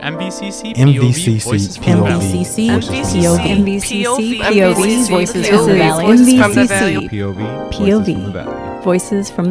MVCC MVCC, Voices from the Valley. MVCC, MVCC, POV, POV, POV, Voices from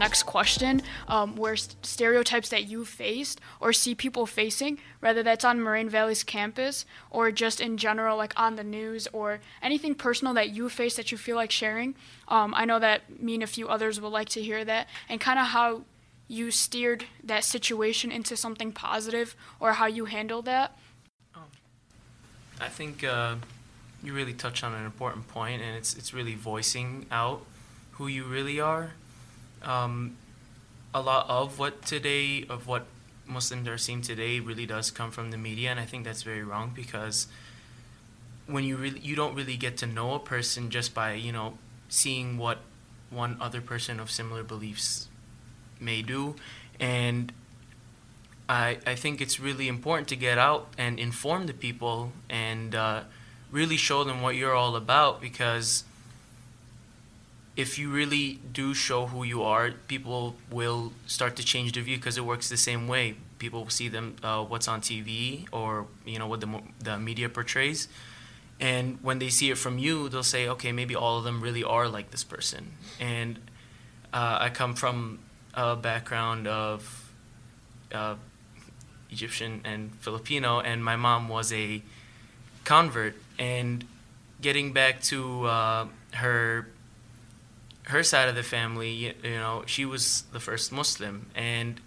next question, um, where s- stereotypes that you faced or see people facing, whether that's on Moraine Valley's campus or just in general, like on the news or anything personal that you face that you feel like sharing. Um, I know that me and a few others would like to hear that, and kind of how you steered that situation into something positive or how you handled that. I think uh, you really touch on an important point, and it's it's really voicing out who you really are. Um, a lot of what today of what Muslims are seeing today really does come from the media, and I think that's very wrong because when you really you don't really get to know a person just by you know seeing what one other person of similar beliefs may do, and I, I think it's really important to get out and inform the people and uh, really show them what you're all about because if you really do show who you are, people will start to change their view because it works the same way. People will see them uh, what's on TV or you know what the the media portrays, and when they see it from you, they'll say, okay, maybe all of them really are like this person. And uh, I come from a background of uh, Egyptian and Filipino, and my mom was a convert. And getting back to uh, her her side of the family, you, you know, she was the first Muslim, and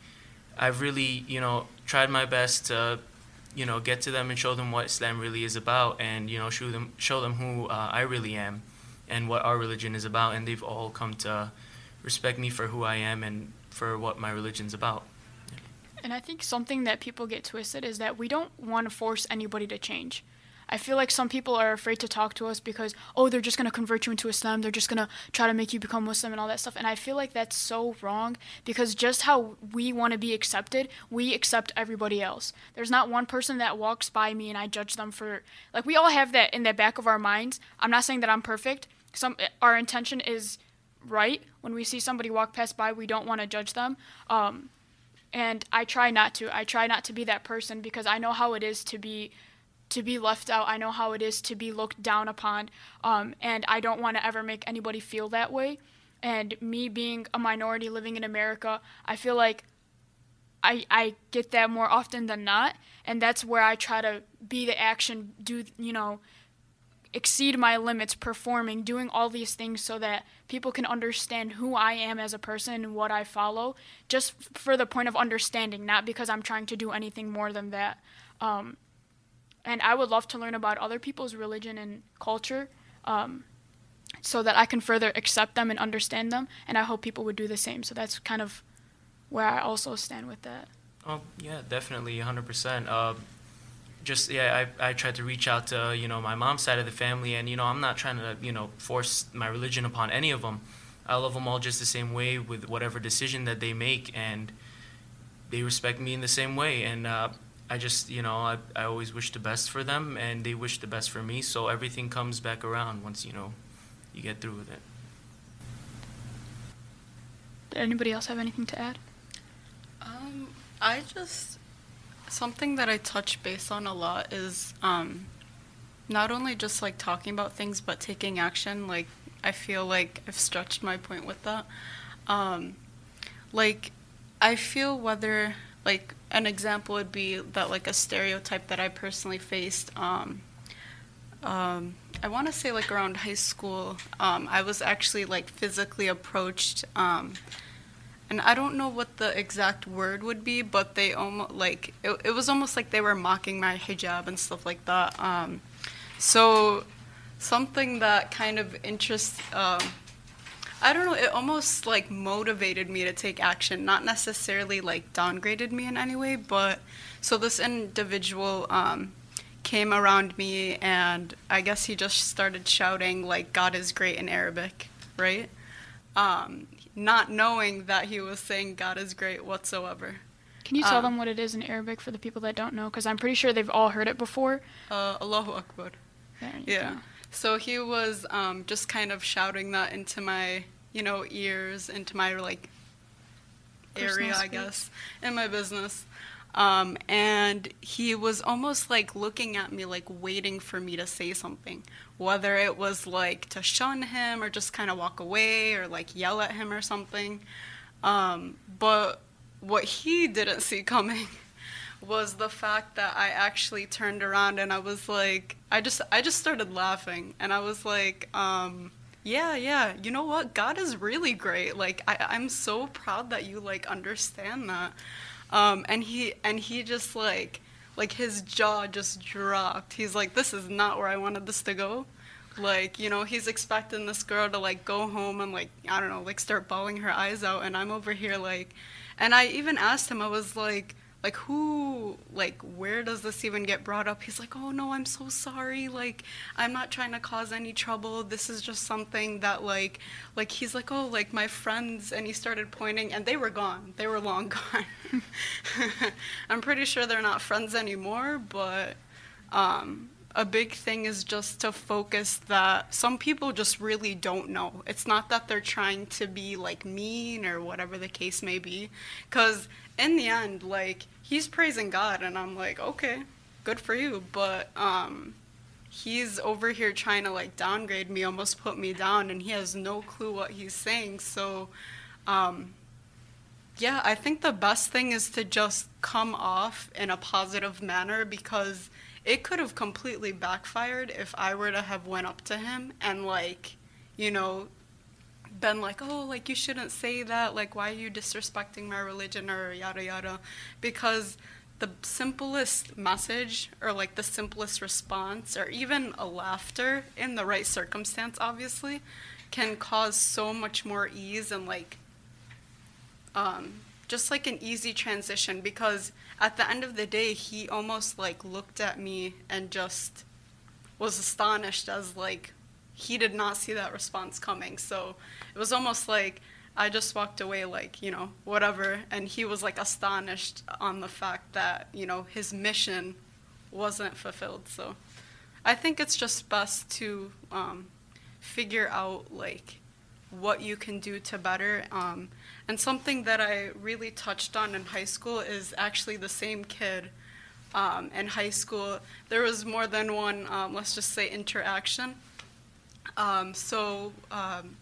I've really, you know, tried my best to, you know, get to them and show them what Islam really is about, and you know, show them show them who uh, I really am, and what our religion is about, and they've all come to respect me for who I am and for what my religion's about. And I think something that people get twisted is that we don't want to force anybody to change. I feel like some people are afraid to talk to us because, oh, they're just going to convert you into Islam. They're just going to try to make you become Muslim and all that stuff. And I feel like that's so wrong because just how we want to be accepted, we accept everybody else. There's not one person that walks by me and I judge them for, like, we all have that in the back of our minds. I'm not saying that I'm perfect. Some, our intention is right. When we see somebody walk past by, we don't want to judge them. Um, and I try not to. I try not to be that person because I know how it is to be to be left out. I know how it is to be looked down upon, um, and I don't want to ever make anybody feel that way. And me being a minority living in America, I feel like I I get that more often than not, and that's where I try to be the action, do you know, exceed my limits performing doing all these things so that people can understand who I am as a person and what I follow just for the point of understanding not because I'm trying to do anything more than that um, and I would love to learn about other people's religion and culture um, so that I can further accept them and understand them and I hope people would do the same so that's kind of where I also stand with that Oh yeah, definitely, hundred percent. Uh, just yeah, I I tried to reach out to you know my mom's side of the family, and you know I'm not trying to you know force my religion upon any of them. I love them all just the same way with whatever decision that they make, and they respect me in the same way. And uh, I just you know I I always wish the best for them, and they wish the best for me. So everything comes back around once you know you get through with it. did anybody else have anything to add Um, I just something that I touch base on a lot is um, not only just like talking about things, but taking action. Like I feel like I've stretched my point with that. Um, like I feel whether like an example would be that like a stereotype that I personally faced. Um, um, I want to say like around high school, um, I was actually like physically approached. Um, and I don't know what the exact word would be, but they almost like it, it was almost like they were mocking my hijab and stuff like that. Um, so something that kind of interests. Um, I don't know. It almost like motivated me to take action, not necessarily like downgraded me in any way, but so this individual um, came around me, and I guess he just started shouting like "God is great" in Arabic, right? Um, not knowing that he was saying God is great whatsoever. Can you tell Um, them what it is in Arabic for the people that don't know? Because I'm pretty sure they've all heard it before. Uh, Allahu Akbar. Yeah. go. So he was um, just kind of shouting that into my, you know, ears, into my like Personal area, I guess, in my business. Um, and he was almost like looking at me, like waiting for me to say something, whether it was like to shun him or just kind of walk away or like yell at him or something. Um, but what he didn't see coming was the fact that I actually turned around and I was like, I just, I just started laughing and I was like, um, yeah, yeah, you know what? God is really great. Like, I, I'm so proud that you like understand that. Um, and he, and he just like, like his jaw just dropped. He's like, this is not where I wanted this to go. Like, you know, he's expecting this girl to like go home and like, I don't know, like start bawling her eyes out. And I'm over here like, and I even asked him, I was like, like who like where does this even get brought up? He's like oh no i'm so sorry. Like i'm not trying to cause any trouble. This is just something that like like he's like oh like my friends and he started pointing and they were gone. They were long gone. I'm pretty sure they're not friends anymore but um a big thing is just to focus that some people just really don't know. It's not that they're trying to be like mean or whatever the case may be. Because in the end, like, he's praising God, and I'm like, okay, good for you. But um, he's over here trying to like downgrade me, almost put me down, and he has no clue what he's saying. So, um, yeah, I think the best thing is to just come off in a positive manner because it could have completely backfired if I were to have went up to him and like, you know, been like, oh, like you shouldn't say that. Like, why are you disrespecting my religion or yada yada? Because the simplest message or like the simplest response or even a laughter in the right circumstance, obviously, can cause so much more ease and like um, just like an easy transition because at the end of the day he almost like looked at me and just was astonished as like he did not see that response coming. So it was almost like i just walked away like you know whatever. And he was like astonished on the fact that you know his mission wasn't fulfilled. So i think it's just best to um, figure out like what you can do to better. Um, and something that I really touched on in high school is actually the same kid um, in high school. There was more than one, um, let's just say, interaction. Um, so um,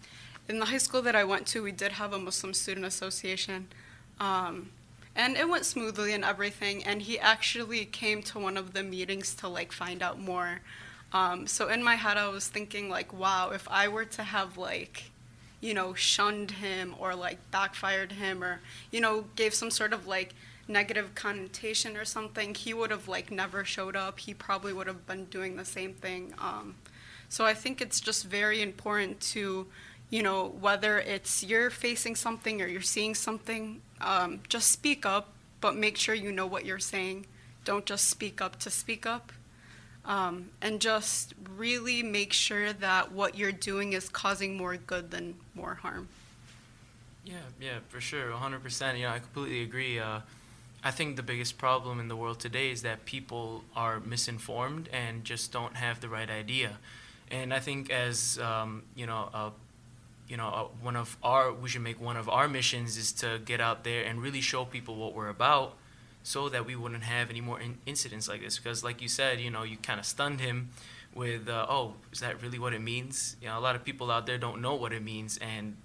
in the high school that I went to, we did have a Muslim student association. Um, and it went smoothly and everything. And he actually came to one of the meetings to like find out more. So in my head, I was thinking like, wow, if I were to have like you know, shunned him or like backfired him or, you know, gave some sort of like negative connotation or something, he would have like never showed up. He probably would have been doing the same thing. Um, so I think it's just very important to, you know, whether it's you're facing something or you're seeing something, um, just speak up, but make sure you know what you're saying. Don't just speak up to speak up um, and just really make sure that what you're doing is causing more good than more harm. Yeah, yeah, for sure, 100%. You know, I completely agree. Uh, I think the biggest problem in the world today is that people are misinformed and just don't have the right idea. And I think as um, you know, you know, one of our we should make one of our missions is to get out there and really show people what we're about, so that we wouldn't have any more in- incidents like this. Because, like you said, you know, you kind of stunned him with, uh, "Oh, is that really what it means?" You know, a lot of people out there don't know what it means, and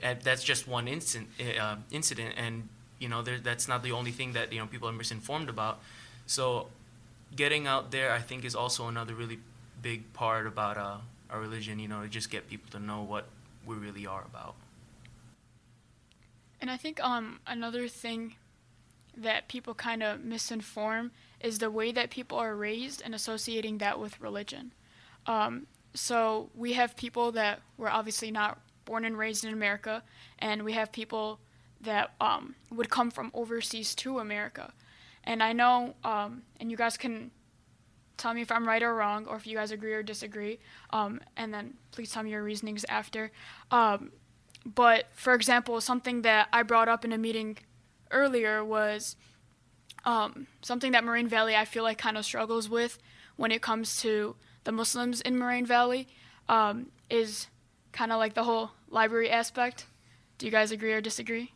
and that's just one instant uh, incident, and you know that's not the only thing that you know people are misinformed about. So, getting out there, I think, is also another really big part about uh, our religion. You know, to just get people to know what we really are about. And I think um another thing that people kind of misinform is the way that people are raised and associating that with religion. Um, so we have people that were obviously not born and raised in America, and we have people that um, would come from overseas to America. And I know, um, and you guys can tell me if I'm right or wrong, or if you guys agree or disagree, um, and then please tell me your reasonings after. Um, but for example, something that I brought up in a meeting earlier was um, something that Moraine Valley I feel like kind of struggles with when it comes to the Muslims in Moraine Valley um, is kind of like the whole library aspect. Do you guys agree or disagree?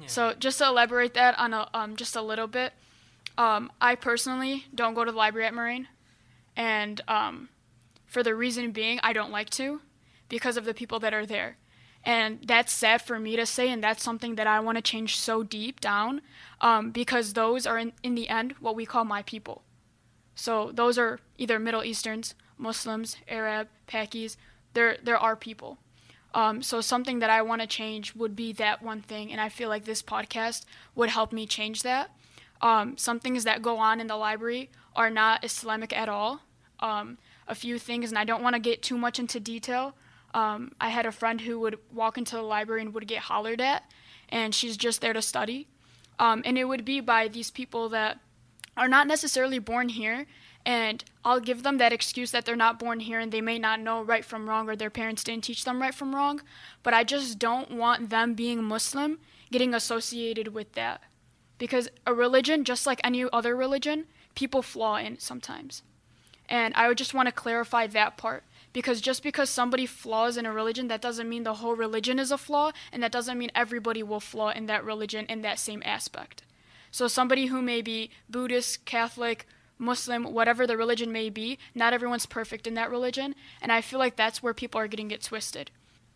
Yeah. So just to elaborate that on a, um, just a little bit, um, I personally don't go to the library at Moraine, and um, for the reason being, I don't like to, because of the people that are there, and that's sad for me to say, and that's something that I want to change so deep down, um, because those are in, in the end what we call my people. So those are either Middle Easterns, Muslims, Arab, Pakis. They're they're our people. Um, so something that I want to change would be that one thing, and I feel like this podcast would help me change that. Um, some things that go on in the library are not Islamic at all. Um, a few things, and I don't want to get too much into detail. Um, I had a friend who would walk into the library and would get hollered at, and she's just there to study. Um, and it would be by these people that are not necessarily born here, and I'll give them that excuse that they're not born here and they may not know right from wrong or their parents didn't teach them right from wrong, but I just don't want them being Muslim getting associated with that. Because a religion, just like any other religion, people flaw in sometimes. And I would just want to clarify that part. Because just because somebody flaws in a religion, that doesn't mean the whole religion is a flaw, and that doesn't mean everybody will flaw in that religion in that same aspect. So somebody who may be Buddhist, Catholic, Muslim, whatever the religion may be, not everyone's perfect in that religion, and I feel like that's where people are getting it twisted.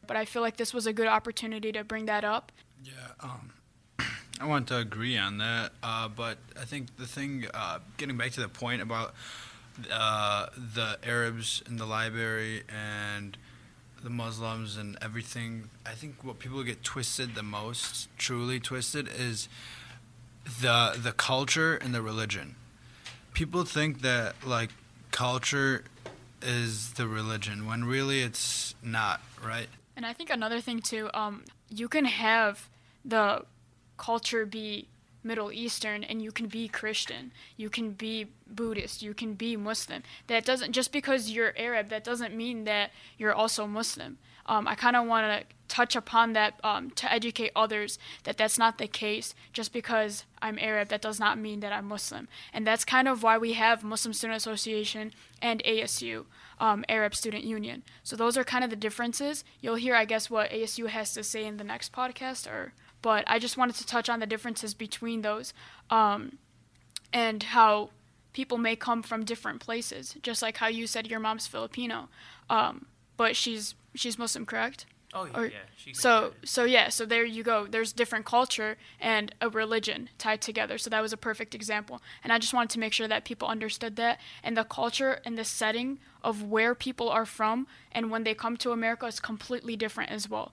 But I feel like this was a good opportunity to bring that up. Yeah, um, I want to agree on that, uh, but I think the thing, uh, getting back to the point about uh, the Arabs in the library and the Muslims and everything, I think what people get twisted the most, truly twisted, is the the culture and the religion. People think that like culture is the religion when really it's not, right? And I think another thing too, um, you can have the culture be Middle Eastern and you can be Christian, you can be Buddhist, you can be Muslim. That doesn't just because you're Arab, that doesn't mean that you're also Muslim. Um, I kind of want to touch upon that um, to educate others that that's not the case. Just because I'm Arab, that does not mean that I'm Muslim, and that's kind of why we have Muslim Student Association and ASU, um, Arab Student Union. So those are kind of the differences. You'll hear, I guess, what ASU has to say in the next podcast, or but I just wanted to touch on the differences between those, um, and how people may come from different places. Just like how you said your mom's Filipino, um, but she's she's Muslim, correct? Oh yeah, Or- yeah. So so yeah, so there you go. There's different culture and a religion tied together. So that was a perfect example. And I just wanted to make sure that people understood that and the culture and the setting of where people are from and when they come to America is completely different as well.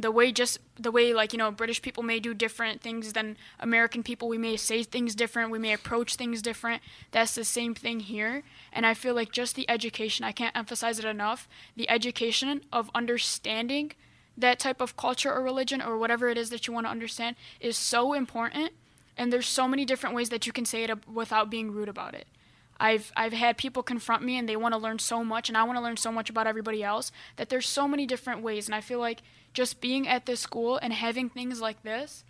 The way just the way like, you know, British people may do different things than American people. We may say things different, we may approach things different. That's the same thing here. And I feel like just the education, I can't emphasize it enough, the education of understanding that type of culture or religion or whatever it is that you want to understand is so important and there's so many different ways that you can say it without being rude about it i've i've had people confront me and they want to learn so much and i want to learn so much about everybody else that there's so many different ways and i feel like just being at this school and having things like this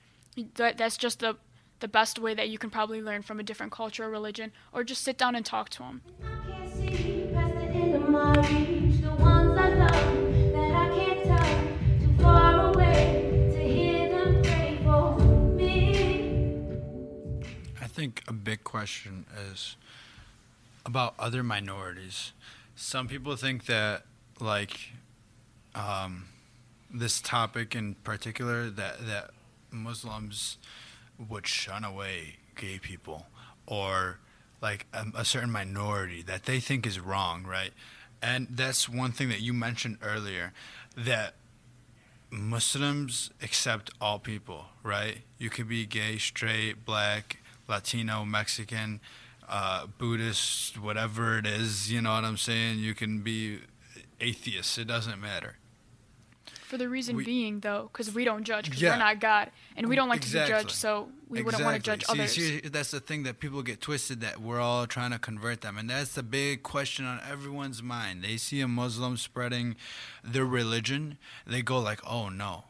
that that's just the the best way that you can probably learn from a different culture or religion or just sit down and talk to them I can't see past the end of my reach. The ones I love that I can't touch, too far away to hear them pray for me. I think a big question is about other minorities. Some people think that, like, um, this topic in particular, that that Muslims would shun away gay people, or like a, a certain minority that they think is wrong, right? And that's one thing that you mentioned earlier, that Muslims accept all people, right? You could be gay, straight, black, Latino, Mexican, uh, Buddhist, whatever it is. You know what I'm saying? You can be atheist. It doesn't matter. For the reason We- being though because we don't judge because Yeah. we're not god and we don't like to Exactly. be judged so we wouldn't want to judge Exactly. others See, see, that's the thing that people get twisted that we're all trying to convert them. And that's the big question on everyone's mind. They see a Muslim spreading their religion, they go like, "Oh no.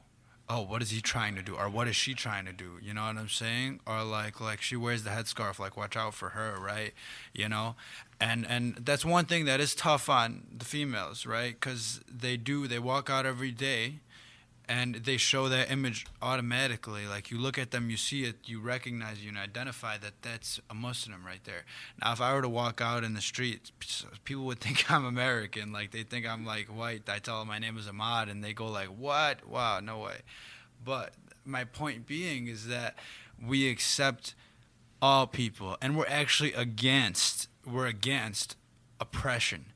Oh, what is he trying to do, or what is she trying to do? You know what I'm saying? Or like, like she wears the headscarf, like watch out for her, right? You know, and and that's one thing that is tough on the females, right? Because they do, they walk out every day, and they show that image automatically. Like you look at them, you see it, you recognize, you and identify that that's a Muslim right there. Now, if I were to walk out in the street, people would think I'm American. Like they think I'm like white. I tell them my name is Ahmad, and they go like, "What? Wow, no way." But my point being is that we accept all people, and we're actually against we're against oppression.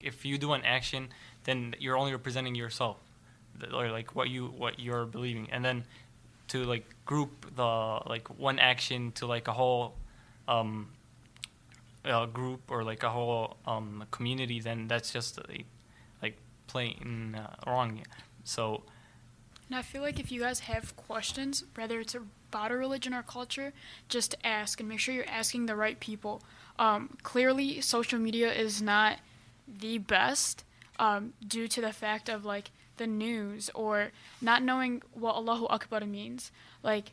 If you do an action, then you're only representing yourself, or like what you what you're believing, and then to like group the like one action to like a whole um, uh, group or like a whole um, community, then that's just like, like plain uh, wrong. So And I feel like if you guys have questions, whether it's about a religion or culture, just ask and make sure you're asking the right people. Um, clearly, social media is not the best um, due to the fact of like the news or not knowing what Allahu Akbar means. Like,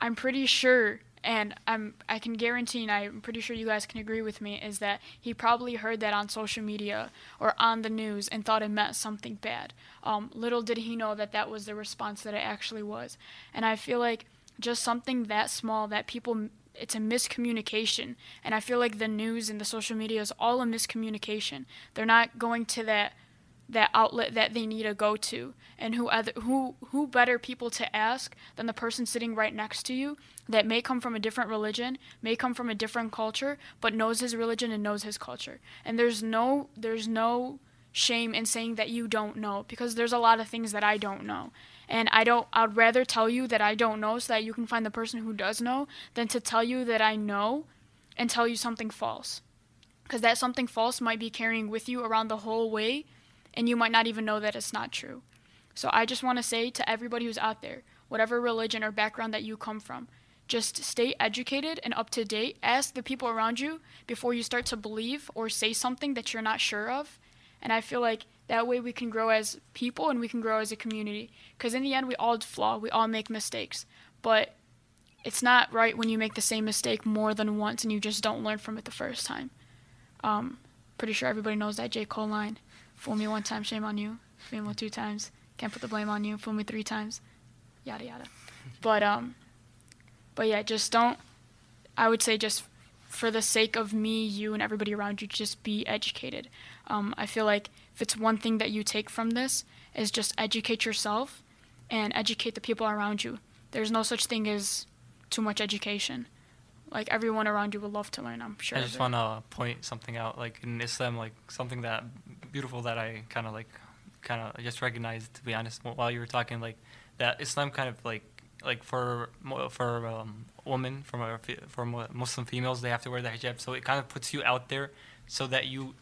I'm pretty sure, and I'm I can guarantee, and I'm pretty sure you guys can agree with me, is that he probably heard that on social media or on the news and thought it meant something bad. Um, little did he know that that was the response that it actually was. And I feel like just something that small that people it's a miscommunication and i feel like the news and the social media is all a miscommunication they're not going to that that outlet that they need to go to. And who other who who better people to ask than the person sitting right next to you that may come from a different religion may come from a different culture but knows his religion and knows his culture. And there's no there's no shame in saying that you don't know because there's a lot of things that I don't know. And I don't I'd rather tell you that I don't know so that you can find the person who does know than to tell you that I know and tell you something false. Because that something false might be carrying with you around the whole way and you might not even know that it's not true. So I just want to say to everybody who's out there, whatever religion or background that you come from, just stay educated and up to date. Ask the people around you before you start to believe or say something that you're not sure of. And I feel like that way we can grow as people and we can grow as a community. Because in the end, we all flaw, we all make mistakes. But it's not right when you make the same mistake more than once and you just don't learn from it the first time. Um, pretty sure everybody knows that J. Cole line. Fool me one time, shame on you. Fool me two times, can't put the blame on you. Fool me three times, yada yada. But um, but yeah, just don't. I would say just for the sake of me, you, and everybody around you, just be educated. Um, I feel like if it's one thing that you take from this is just educate yourself and educate the people around you. There's no such thing as too much education. Like everyone around you will love to learn. I'm sure. I just want to point something out, like in Islam, like something that beautiful that I kind of like, kind of just recognized. To be honest, while you were talking, like that Islam kind of like, like for for um, women, from a, for Muslim females, they have to wear the hijab, so it kind of puts you out there, so that you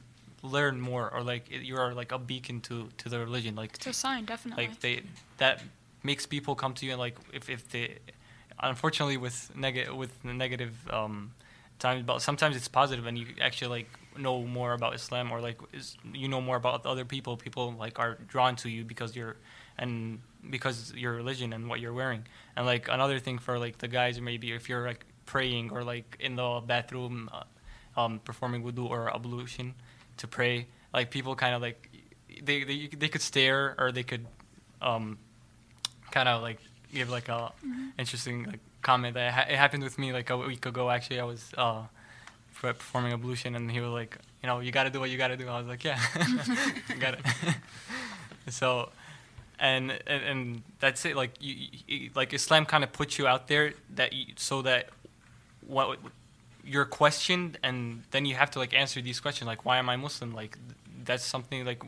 learn more, or like you are like a beacon to to the religion, like It's a sign, definitely. like they that makes people come to you and like if, if they unfortunately with negative with the negative um times but sometimes it's positive and you actually like know more about islam or like is, you know more about other people people like are drawn to you because you're and because your religion and what you're wearing. And like another thing for like the guys maybe if you're like praying or like in the bathroom uh, um performing wudu or ablution to pray like people kind of like they, they they could stare or they could um kind of like give like a interesting like comment. That ha- it happened with me like a week ago actually. I was uh performing ablution and he was like you know you got to do what you got to do. I was like yeah got it. So and, and and that's it. Like you, you like islam kind of puts you out there that you, so that what you're questioned and then you have to like answer these questions like why am i muslim? Like that's something like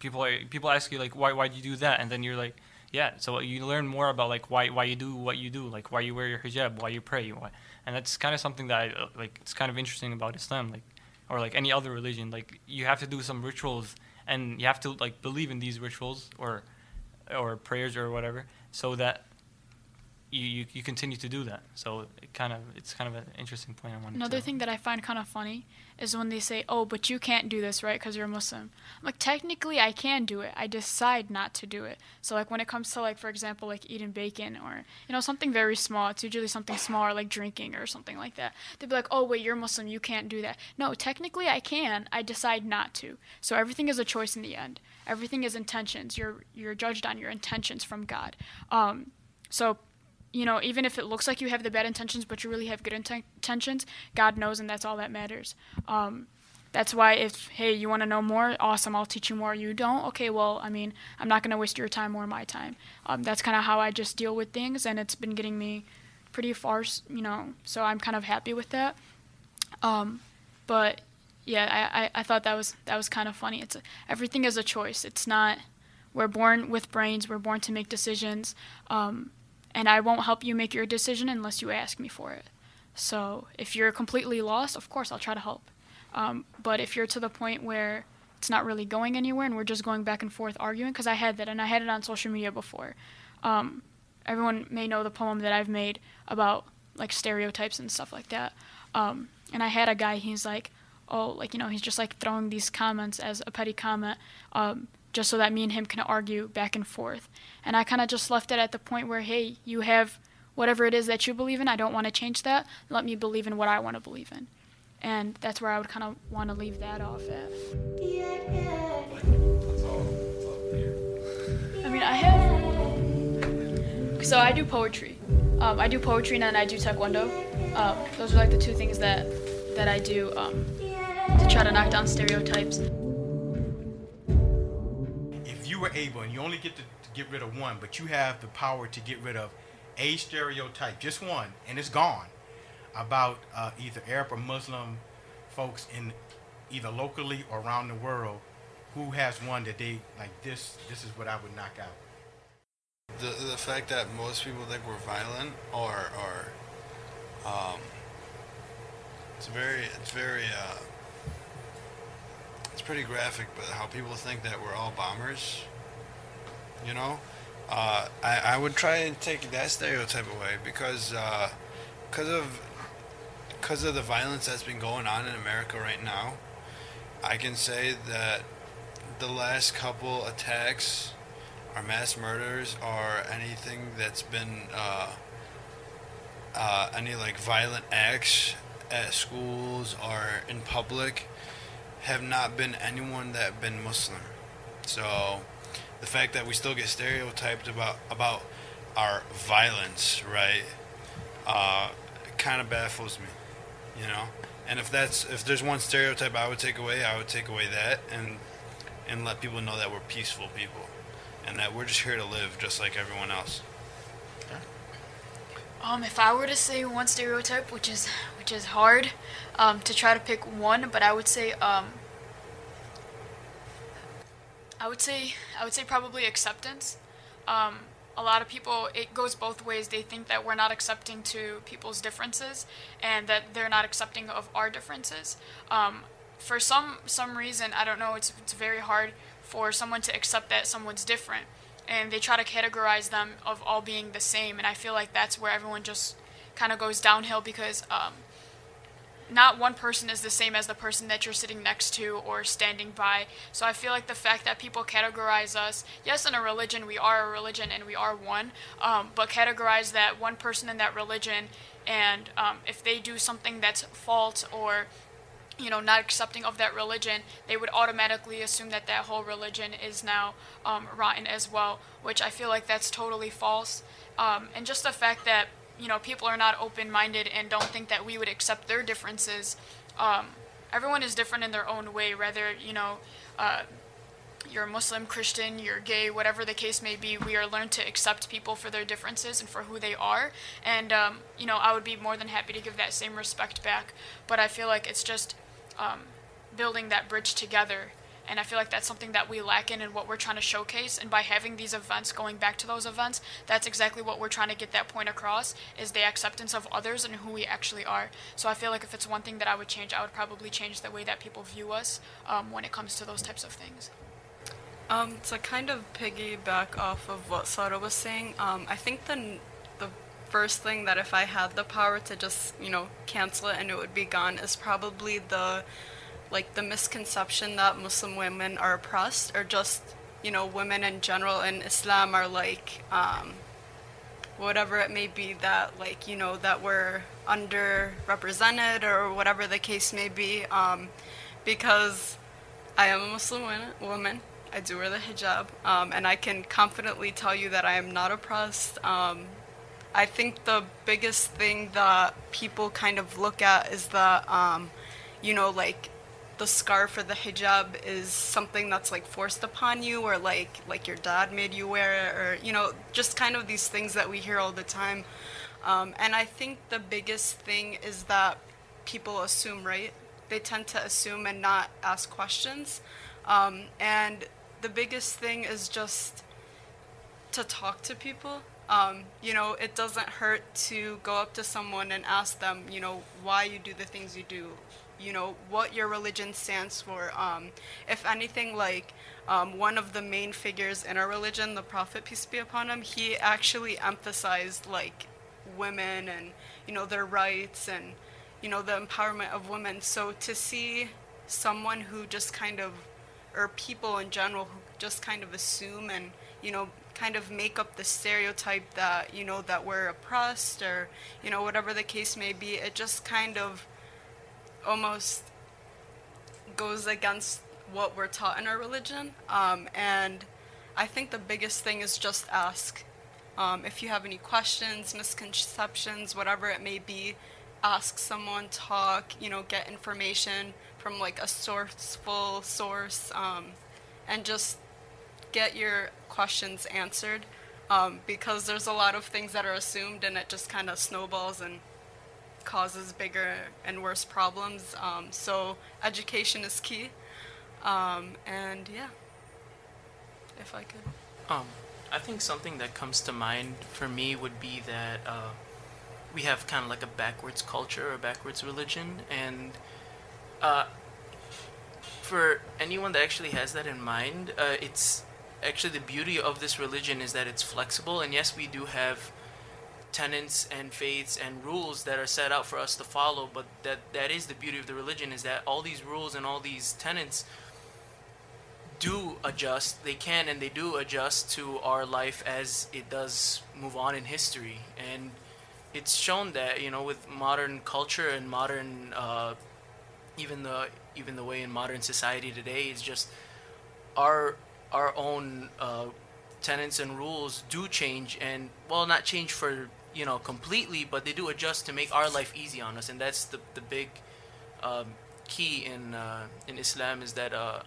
people are people ask you like why why do you do that? And then you're like yeah so you learn more about like why why you do what you do like why you wear your hijab why you pray why, and that's kind of something that I, uh, like it's kind of interesting about islam like or like any other religion. Like you have to do some rituals and you have to like believe in these rituals or or prayers or whatever so that you, you, you continue to do that. So it kind of it's kind of an interesting point I wanted Another to thing that I find kind of funny is when they say, "Oh, but you can't do this, right? Because you're a Muslim." I'm like, technically, I can do it. I decide not to do it. So, like, when it comes to, like, for example, like eating bacon or you know something very small, it's usually something smaller like drinking or something like that. They'd be like, "Oh, wait, you're Muslim. You can't do that." No, technically, I can. I decide not to. So everything is a choice in the end. Everything is intentions. You're you're judged on your intentions from God. Um, so you know, even if it looks like you have the bad intentions, but you really have good inten- intentions, God knows, and that's all that matters. Um, that's why if hey, you want to know more, awesome, I'll teach you more. You don't, okay, well, I mean, I'm not gonna waste your time or my time. Um, that's kind of how I just deal with things, and it's been getting me pretty far, you know. So I'm kind of happy with that. Um, but yeah, I, I, I thought that was that was kind of funny. It's a, everything is a choice. It's not. We're born with brains. We're born to make decisions. Um, and I won't help you make your decision unless you ask me for it. So if you're completely lost, of course I'll try to help. Um, but if you're to the point where it's not really going anywhere and we're just going back and forth arguing, because I had that and I had it on social media before. Um, everyone may know the poem that I've made about like stereotypes and stuff like that. Um, and I had a guy, he's like, oh, like, you know, he's just like throwing these comments as a petty comment. Um, just so that me and him can argue back and forth. And I kind of just left it at the point where, hey, you have whatever it is that you believe in. I don't want to change that. Let me believe in what I want to believe in. And that's where I would kind of want to leave that off at. I mean, I have. So I do poetry. Um, I do poetry and then I do taekwondo. Um, those are like the two things that that I do um, to try to knock down stereotypes. Were able, and you only get to, to get rid of one, but you have the power to get rid of a stereotype, just one, and it's gone, about uh, either Arab or Muslim folks in either locally or around the world, who has one that they like this? This is what I would knock out. The the fact that most people think we're violent or or um it's very it's very uh it's pretty graphic but how people think that we're all bombers you know uh, I, I would try and take that stereotype away because uh, because of because of the violence that's been going on in America right now I can say that the last couple attacks or mass murders or anything that's been uh, uh, any like violent acts at schools or in public have not been anyone that been Muslim. So the fact that we still get stereotyped about about our violence, right, uh, kind of baffles me, you know. And if that's if there's one stereotype I would take away, I would take away that and and let people know that we're peaceful people and that we're just here to live just like everyone else. Um, if I were to say one stereotype, which is which is hard, um, to try to pick one, but I would say um, I would say I would say probably acceptance. Um, a lot of people it goes both ways. They think that we're not accepting to people's differences, and that they're not accepting of our differences. Um, for some some reason, I don't know. It's it's very hard for someone to accept that someone's different and they try to categorize them of all being the same and i feel like that's where everyone just kind of goes downhill because um, not one person is the same as the person that you're sitting next to or standing by so i feel like the fact that people categorize us yes in a religion we are a religion and we are one um, but categorize that one person in that religion and um, if they do something that's false or you know, not accepting of that religion, they would automatically assume that that whole religion is now um, rotten as well, which I feel like that's totally false. Um, and just the fact that, you know, people are not open minded and don't think that we would accept their differences. Um, everyone is different in their own way, whether, you know, uh, you're Muslim, Christian, you're gay, whatever the case may be, we are learned to accept people for their differences and for who they are. And, um, you know, I would be more than happy to give that same respect back. But I feel like it's just um, building that bridge together. And I feel like that's something that we lack in and what we're trying to showcase. And by having these events, going back to those events, that's exactly what we're trying to get that point across is the acceptance of others and who we actually are. So I feel like if it's one thing that I would change, I would probably change the way that people view us um, when it comes to those types of things. Um, to kind of piggyback off of what Sara was saying, um, I think the the first thing that if I had the power to just, you know, cancel it and it would be gone is probably the like the misconception that Muslim women are oppressed or just, you know, women in general in Islam are like um, whatever it may be that like, you know, that we're underrepresented or whatever the case may be. Um, because I am a Muslim woman-. I do wear the hijab, um, and I can confidently tell you that I am not oppressed. Um, I think the biggest thing that people kind of look at is that, um, you know, like the scarf or the hijab is something that's like forced upon you, or like like your dad made you wear it, or you know, just kind of these things that we hear all the time. Um, and I think the biggest thing is that people assume, right? They tend to assume and not ask questions. Um, and the biggest thing is just to talk to people. Um, you know, it doesn't hurt to go up to someone and ask them, you know, why you do the things you do, you know, what your religion stands for. Um, if anything, like um, one of the main figures in our religion, the Prophet, peace be upon him, he actually emphasized like women and, you know, their rights and, you know, the empowerment of women. So to see someone who just kind of or people in general who just kind of assume and you know kind of make up the stereotype that you know that we're oppressed or you know whatever the case may be it just kind of almost goes against what we're taught in our religion. Um, and i think the biggest thing is just ask. Um, if you have any questions misconceptions whatever it may be ask someone talk you know get information from like a sourceful source um, and just get your questions answered um, because there's a lot of things that are assumed and it just kind of snowballs and causes bigger and worse problems um, so education is key. Um, and yeah. If i could. Um, I think something that comes to mind for me would be that uh, we have kind of like a backwards culture or backwards religion, and uh, for anyone that actually has that in mind, uh, it's actually the beauty of this religion is that it's flexible, and yes, we do have tenets and faiths and rules that are set out for us to follow, but that that is the beauty of the religion is that all these rules and all these tenets do adjust. They can and they do adjust to our life as it does move on in history. And it's shown that you know with modern culture and modern, uh, even the even the way in modern society today is just our our own uh, tenets and rules do change and well not change for you know completely but they do adjust to make our life easy on us. And that's the the big um, key in uh, in Islam is that uh,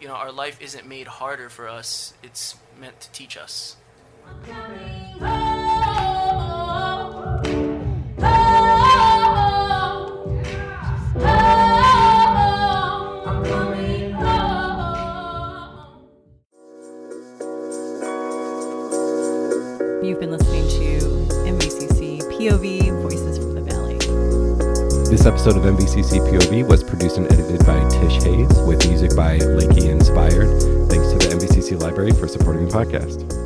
you know our life isn't made harder for us. It's meant to teach us This episode of MVCC POV was produced and edited by Tish Hayes with music by Lakey Inspired. Thanks to the MVCC Library for supporting the podcast.